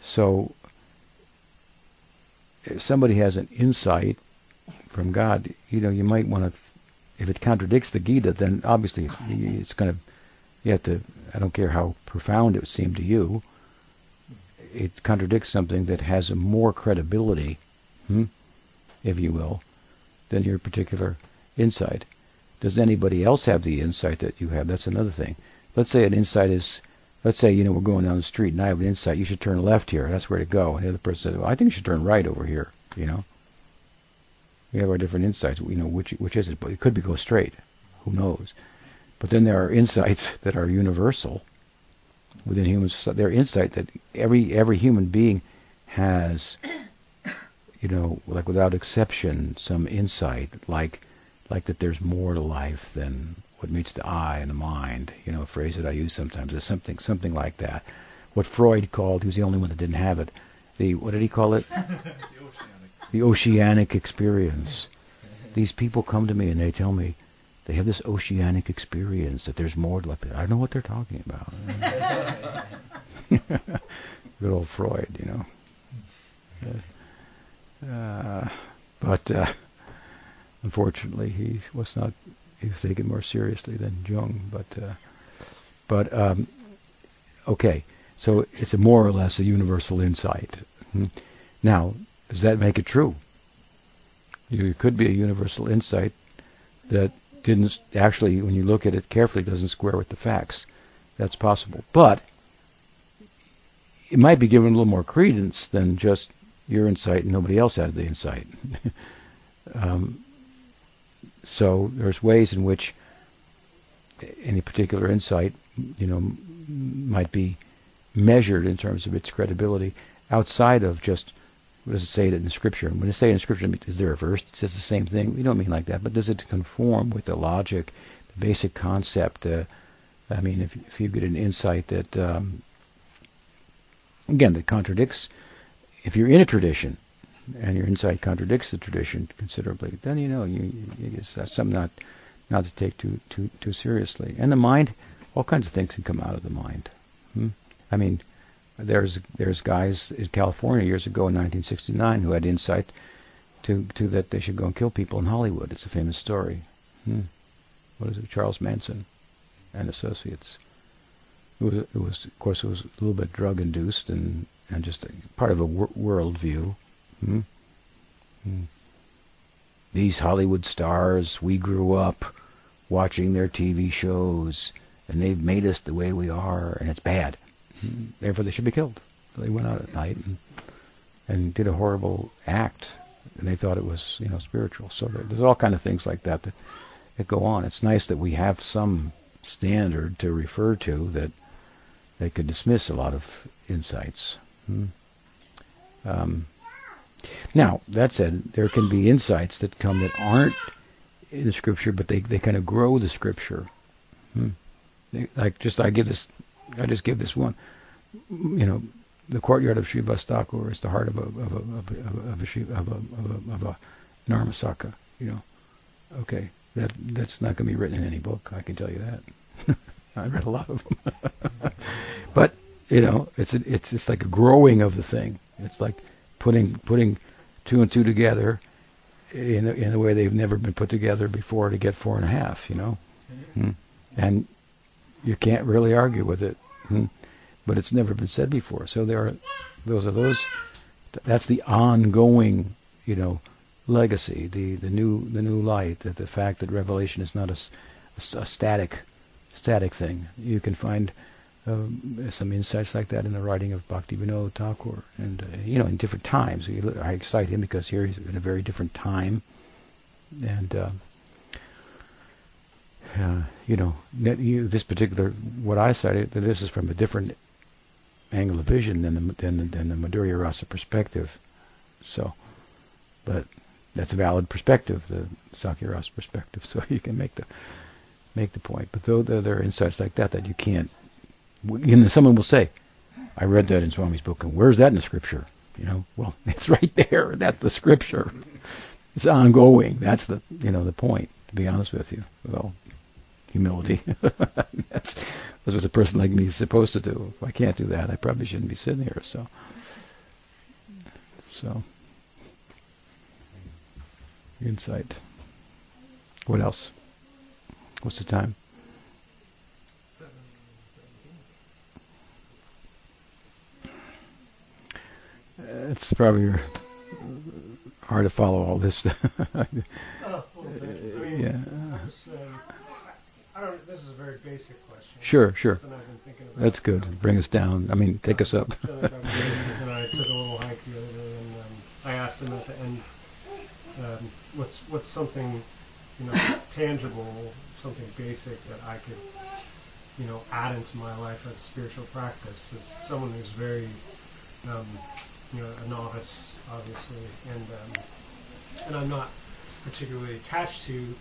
So, if somebody has an insight from God, you know, you might want to. If it contradicts the Gita, then obviously it's going to. You have to. I don't care how profound it would seem to you it contradicts something that has more credibility, hmm, if you will, than your particular insight. Does anybody else have the insight that you have? That's another thing. Let's say an insight is, let's say, you know, we're going down the street and I have an insight, you should turn left here. That's where to go. And the other person says, well, I think you should turn right over here, you know. We have our different insights, you know, which which is it? But it could be go straight. Who knows? But then there are insights that are universal within humans, their insight that every every human being has, you know, like without exception, some insight, like like that there's more to life than what meets the eye and the mind. You know, a phrase that I use sometimes is something something like that. What Freud called, he was the only one that didn't have it. The what did he call it? the oceanic. Experience. These people come to me and they tell me they have this oceanic experience that there's more like. I don't know what they're talking about. Good old Freud, you know. Uh, but uh, unfortunately, he was not. He was taken more seriously than Jung. But uh, but um, okay, so it's a more or less a universal insight. Hmm. Now, does that make it true? It could be a universal insight that didn't actually, when you look at it carefully, doesn't square with the facts. That's possible. But it might be given a little more credence than just your insight and nobody else has the insight. um, so there's ways in which any particular insight, you know, might be measured in terms of its credibility outside of just what does it say in the scripture? When it say in scripture, is there a verse that says the same thing? We don't mean like that, but does it conform with the logic, the basic concept? Uh, I mean, if, if you get an insight that, um, again, that contradicts, if you're in a tradition and your insight contradicts the tradition considerably, then you know you, you it's something not not to take too too too seriously. And the mind, all kinds of things can come out of the mind. Hmm? I mean, there's there's guys in California years ago in 1969 who had insight to to that they should go and kill people in Hollywood. It's a famous story. Hmm. What is it? Charles Manson and associates. It was, it was of course it was a little bit drug induced and and just part of a wor- world view. Hmm? Hmm. These Hollywood stars, we grew up watching their TV shows, and they've made us the way we are, and it's bad. Therefore, they should be killed. So they went out at night and, and did a horrible act, and they thought it was, you know, spiritual. So there's all kind of things like that, that that go on. It's nice that we have some standard to refer to that they could dismiss a lot of insights. Hmm. Um, now, that said, there can be insights that come that aren't in the scripture, but they, they kind of grow the scripture. Hmm. They, like just I give this I just give this one. You know, the courtyard of Shiva Srivas is the heart of a of a of a of a, of a, of a, of a Narmasaka. You know, okay, that that's not going to be written in any book. I can tell you that. I read a lot of them, but you know, it's a, it's it's like a growing of the thing. It's like putting putting two and two together in a, in a way they've never been put together before to get four and a half. You know, mm-hmm. and you can't really argue with it. Hmm. But it's never been said before. So there are those are those. That's the ongoing, you know, legacy, the the new the new light, that the fact that revelation is not a, a, a static static thing. You can find um, some insights like that in the writing of Bhaktivinoda Thakur, and uh, you know, in different times. I cite him because here he's in a very different time, and uh, uh, you know, this particular what I cited, this is from a different angle of vision than the than, than the Madhurya Rasa perspective. So, but that's a valid perspective, the Sakhya Rasa perspective. So you can make the make the point. But though there are insights like that that you can't, and someone will say, I read that in Swami's book, and where's that in the scripture? You know, well, it's right there. That's the scripture. It's ongoing. That's the you know the point. To be honest with you, well, humility. that's that's what a person like me is supposed to do. If I can't do that, I probably shouldn't be sitting here. So, so insight. What else? What's the time? It's probably hard to follow all this. well, oh, yeah. I was, I don't, this is a very basic question. Sure, sure. That's good. Bring us down. I mean, take us up. and I took a little hike the other day, and um, I asked them at the end, um, "What's what's something, you know, tangible, something basic that I could, you know, add into my life as spiritual practice?" As someone who's very, um, you know, a novice, obviously, and um, and I'm not particularly attached to,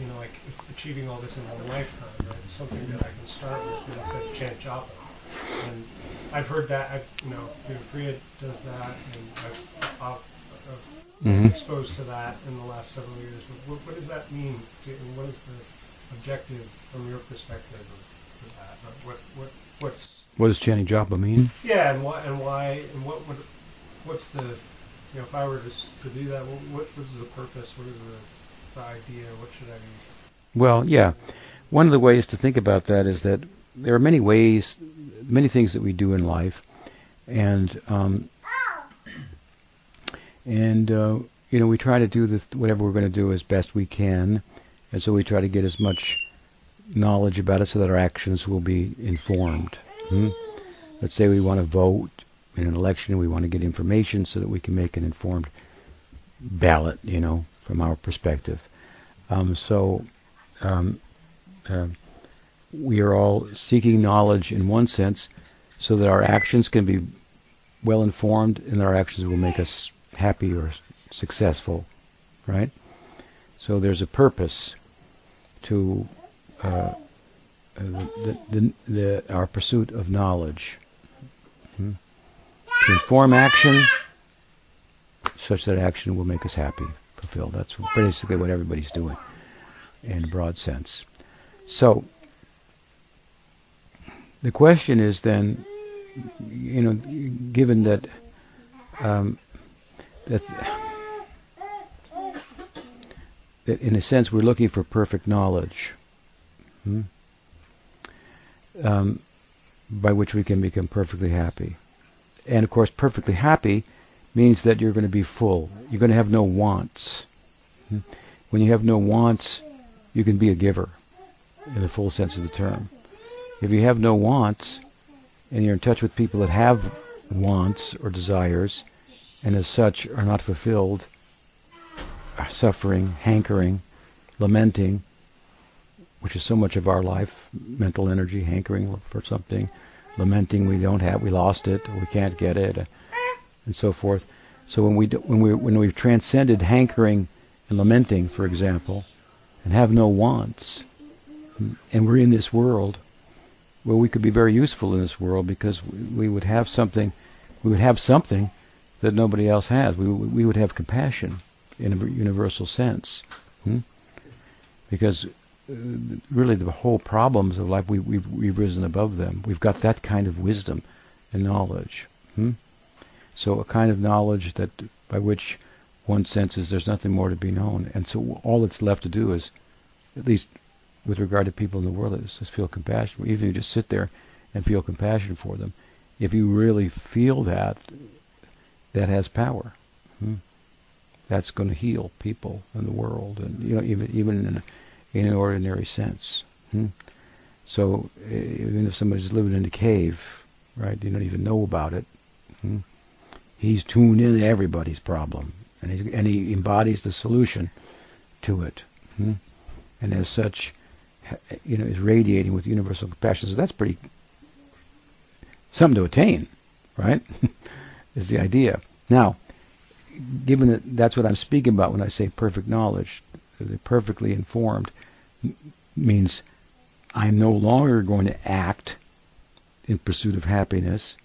you know, like achieving all this in one lifetime. Right? Something that I can start with, you know, said chant japa. And I've heard that, I've, you know, Priya does that, and I've, I've, I've mm-hmm. exposed to that in the last several years. What, what does that mean? To, and what is the objective from your perspective of, of that? What, what, what's what does chanting japa mean? Yeah, and why, and why, and what, what what's the, you know, if I were to, to do that, what, what is the purpose? What is the, the idea? What should I be? Well, yeah. One of the ways to think about that is that there are many ways, many things that we do in life, and um, and uh, you know we try to do this whatever we're going to do as best we can, and so we try to get as much knowledge about it so that our actions will be informed. Hmm? Let's say we want to vote in an election, we want to get information so that we can make an informed ballot, you know, from our perspective. Um, so um, uh, we are all seeking knowledge in one sense so that our actions can be well informed and our actions will make us happy or successful, right? So there's a purpose to uh, the, the, the, our pursuit of knowledge. Hmm? To inform action such that action will make us happy, fulfilled. That's basically what everybody's doing in a broad sense. So the question is then, you know, given that um, that that in a sense we're looking for perfect knowledge, hmm? um, by which we can become perfectly happy. And of course, perfectly happy means that you're going to be full. You're going to have no wants. When you have no wants, you can be a giver in the full sense of the term. If you have no wants and you're in touch with people that have wants or desires and as such are not fulfilled, are suffering, hankering, lamenting, which is so much of our life, mental energy, hankering for something, lamenting we don't have, we lost it, we can't get it, and so forth. So when we do, when we when we've transcended hankering and lamenting, for example, and have no wants, and we're in this world, well, we could be very useful in this world because we, would have something, we would have something that nobody else has. We we would have compassion in a universal sense, hmm? because uh, really the whole problems of life we we've, we've risen above them. We've got that kind of wisdom and knowledge. Hmm? So a kind of knowledge that by which one senses there's nothing more to be known, and so all that's left to do is, at least with regard to people in the world is just feel compassion. Even if you just sit there and feel compassion for them, if you really feel that, that has power. Hmm? That's going to heal people in the world, and you know even even in, a, in an ordinary sense. Hmm? So even if somebody's living in a cave, right, you don't even know about it. Hmm? He's tuned in to everybody's problem, and, and he embodies the solution to it. Hmm? And as such, you know, is radiating with universal compassion. So that's pretty something to attain, right? is the idea. Now, given that that's what I'm speaking about when I say perfect knowledge, the perfectly informed means I'm no longer going to act in pursuit of happiness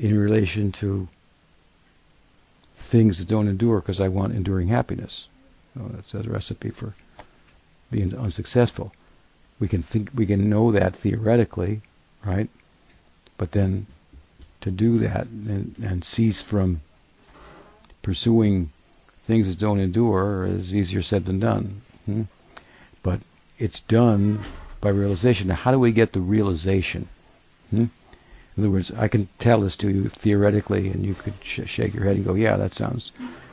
in relation to things that don't endure because I want enduring happiness. Oh, that's a recipe for being unsuccessful. We can think we can know that theoretically, right? But then to do that and, and cease from pursuing things that don't endure is easier said than done. Hmm? But it's done by realization. Now, how do we get the realization? Hmm? In other words, I can tell this to you theoretically, and you could sh- shake your head and go, "Yeah, that sounds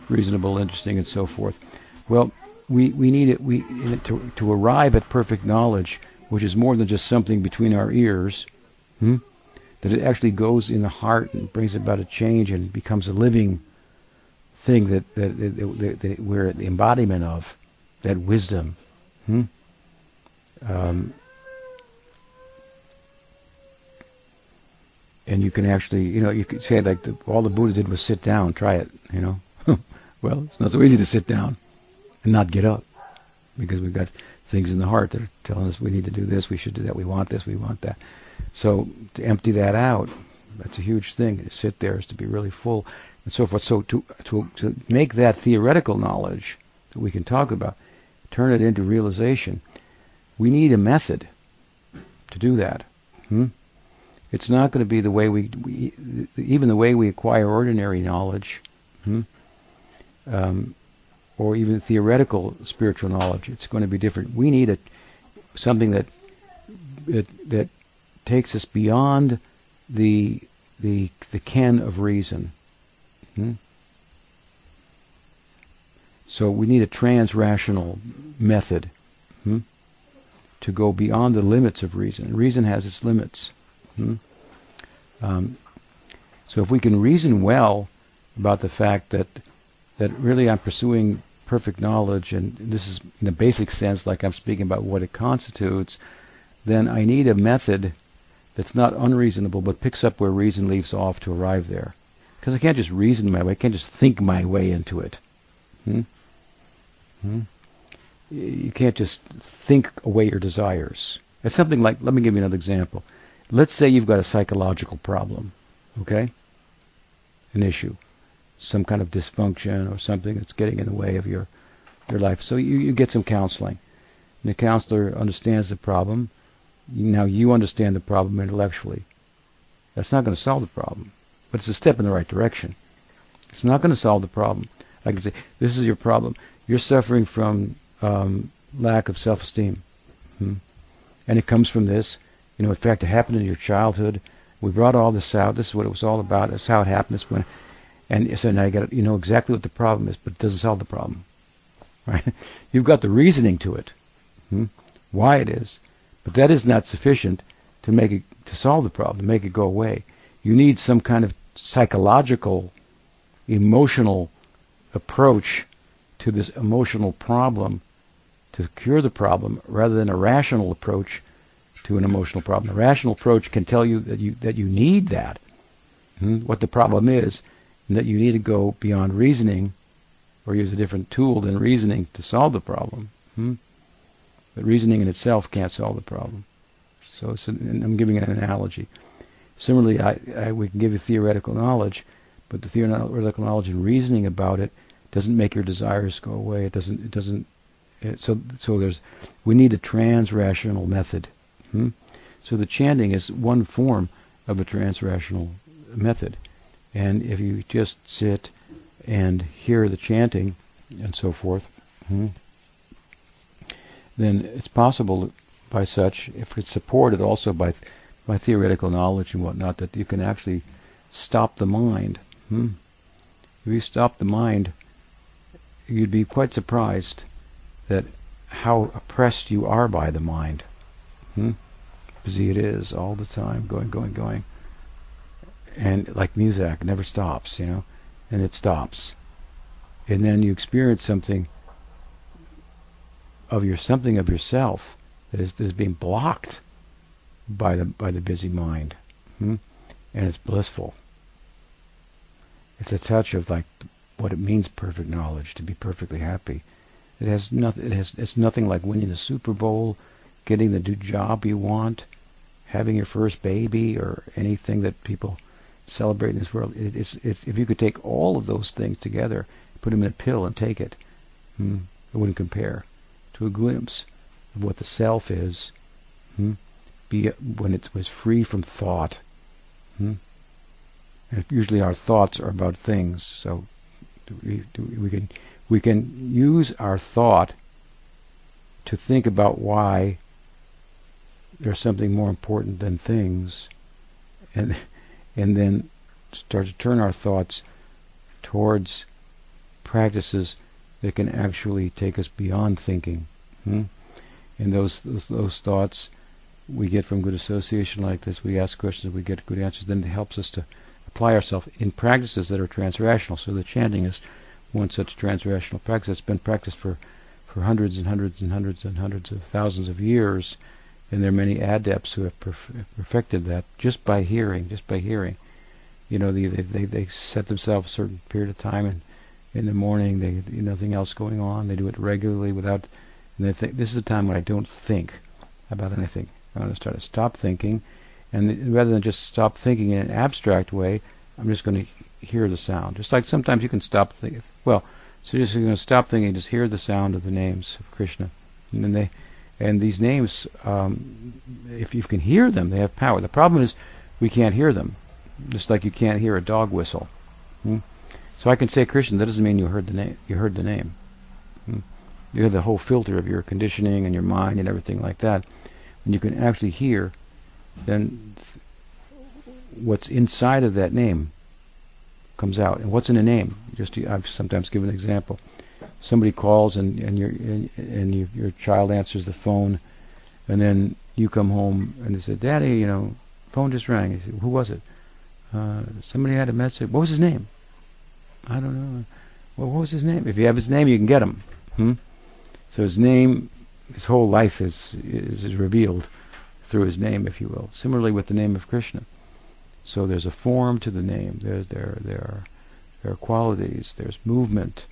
reasonable, interesting, and so forth." Well, we, we need it we to to arrive at perfect knowledge, which is more than just something between our ears. Hmm? That it actually goes in the heart and brings about a change and becomes a living thing that that, that, that, that we're the embodiment of that wisdom. Hmm? Um, and you can actually, you know, you could say like the, all the Buddha did was sit down. Try it, you know. well, it's not so easy to sit down and not get up because we've got things in the heart that are telling us we need to do this, we should do that, we want this, we want that. So to empty that out, that's a huge thing. To sit there is to be really full and so forth. So to to to make that theoretical knowledge that we can talk about, turn it into realization, we need a method to do that. Hmm? It's not going to be the way we, we, even the way we acquire ordinary knowledge, hmm? um, or even theoretical spiritual knowledge. It's going to be different. We need a something that that, that takes us beyond the the the ken of reason. Hmm? So we need a trans-rational method hmm, to go beyond the limits of reason. Reason has its limits. Hmm? Um, so if we can reason well about the fact that that really I'm pursuing perfect knowledge, and this is in a basic sense, like I'm speaking about what it constitutes, then I need a method that's not unreasonable, but picks up where reason leaves off to arrive there. Because I can't just reason my way, I can't just think my way into it. Hmm? Hmm? You can't just think away your desires. It's something like, let me give you another example. Let's say you've got a psychological problem, okay? An issue, some kind of dysfunction or something that's getting in the way of your your life. So you, you get some counseling. And the counselor understands the problem. Now you understand the problem intellectually. That's not going to solve the problem, but it's a step in the right direction. It's not going to solve the problem. I can say, this is your problem. You're suffering from um, lack of self-esteem. Hmm? And it comes from this. You know, in fact, it happened in your childhood. We brought all this out. This is what it was all about. This is how it happened. This when, and so now you got you know exactly what the problem is, but it doesn't solve the problem. Right? You've got the reasoning to it, hmm? why it is, but that is not sufficient to make it to solve the problem, to make it go away. You need some kind of psychological, emotional approach to this emotional problem to cure the problem, rather than a rational approach to an emotional problem. The rational approach can tell you that you that you need that, hmm, what the problem is, and that you need to go beyond reasoning, or use a different tool than reasoning to solve the problem. Hmm? But reasoning in itself can't solve the problem. So an, I'm giving an analogy. Similarly, I, I, we can give you theoretical knowledge, but the theoretical knowledge and reasoning about it doesn't make your desires go away. It doesn't. It doesn't. It, so so there's we need a trans-rational method Hmm? So the chanting is one form of a trans-rational method. And if you just sit and hear the chanting and so forth, hmm, then it's possible by such, if it's supported also by by theoretical knowledge and whatnot, that you can actually stop the mind. Hmm? If you stop the mind, you'd be quite surprised that how oppressed you are by the mind. Hmm? Busy it is all the time, going, going, going. And like music, never stops, you know, and it stops. And then you experience something of your something of yourself that is, that is being blocked by the by the busy mind, hmm? and it's blissful. It's a touch of like what it means perfect knowledge to be perfectly happy. It has nothing. It has. It's nothing like winning the Super Bowl, getting the new job you want, having your first baby, or anything that people celebrate in this world. It, it's, it's, if you could take all of those things together, put them in a pill and take it, hmm, it wouldn't compare to a glimpse of what the self is. Hmm, be when it was free from thought. Hmm? Usually our thoughts are about things, so we, we can we can use our thought to think about why there's something more important than things, and and then start to turn our thoughts towards practices that can actually take us beyond thinking. Hmm? And those, those those thoughts we get from good association like this, we ask questions, we get good answers, then it helps us to apply ourselves in practices that are transrational. So the chanting is one such transrational practice. It's been practiced for, for hundreds and hundreds and hundreds and hundreds of thousands of years, and there are many adepts who have perf- perfected that just by hearing, just by hearing. You know, they, they, they set themselves a certain period of time, and in the morning, they nothing else going on. They do it regularly without, and they think this is the time when I don't think about anything. I'm going to start to stop thinking, and rather than just stop thinking in an abstract way, I'm just going to hear the sound. Just like sometimes you can stop thinking. Well, so just you're going to stop thinking, just hear the sound of the names of Krishna, and then they, and these names, um, if you can hear them, they have power. The problem is we can't hear them, just like you can't hear a dog whistle. Hmm? So I can say Krishna. That doesn't mean you heard the name. You heard the name. Hmm? You have the whole filter of your conditioning and your mind and everything like that and you can actually hear, then what's inside of that name comes out. And what's in a name? Just I've sometimes given an example. Somebody calls and and your and, you, your child answers the phone, and then you come home and they say, "Daddy, you know, phone just rang." Say, Who was it? Uh, somebody had a message. What was his name? I don't know. Well, what was his name? If you have his name, you can get him. Hmm? So his name his whole life is, is, is revealed through his name, if you will. Similarly with the name of Krishna. So there's a form to the name. There, there, there are there are qualities. There's movement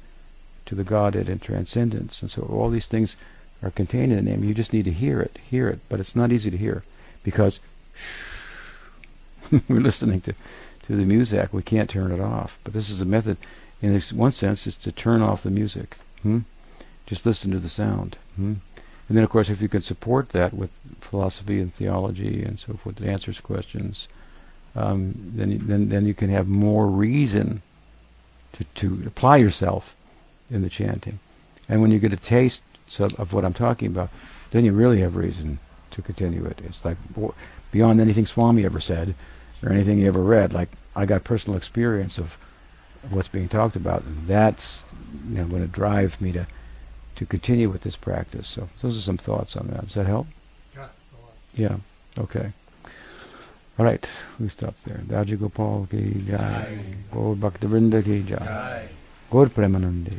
to the Godhead and transcendence, and so all these things are contained in the name. You just need to hear it, hear it, but it's not easy to hear because we're listening to to the music. We can't turn it off. But this is a method. In one sense, is to turn off the music. Hmm? Just listen to the sound. Hmm? And then, of course, if you can support that with philosophy and theology and so forth that answers questions, um, then then then you can have more reason to to apply yourself in the chanting. And when you get a taste of what I'm talking about, then you really have reason to continue it. It's like beyond anything Swami ever said or anything he ever read. Like I got personal experience of, what's being talked about. And that's you know, going to drive me to to continue with this practice. So those are some thoughts on that. Does that help? Yeah. Yeah. Okay. All right. We stop there. Daji Gopal ki jai. Gaur Bhaktivinoda ki jai. Gaur Premanande.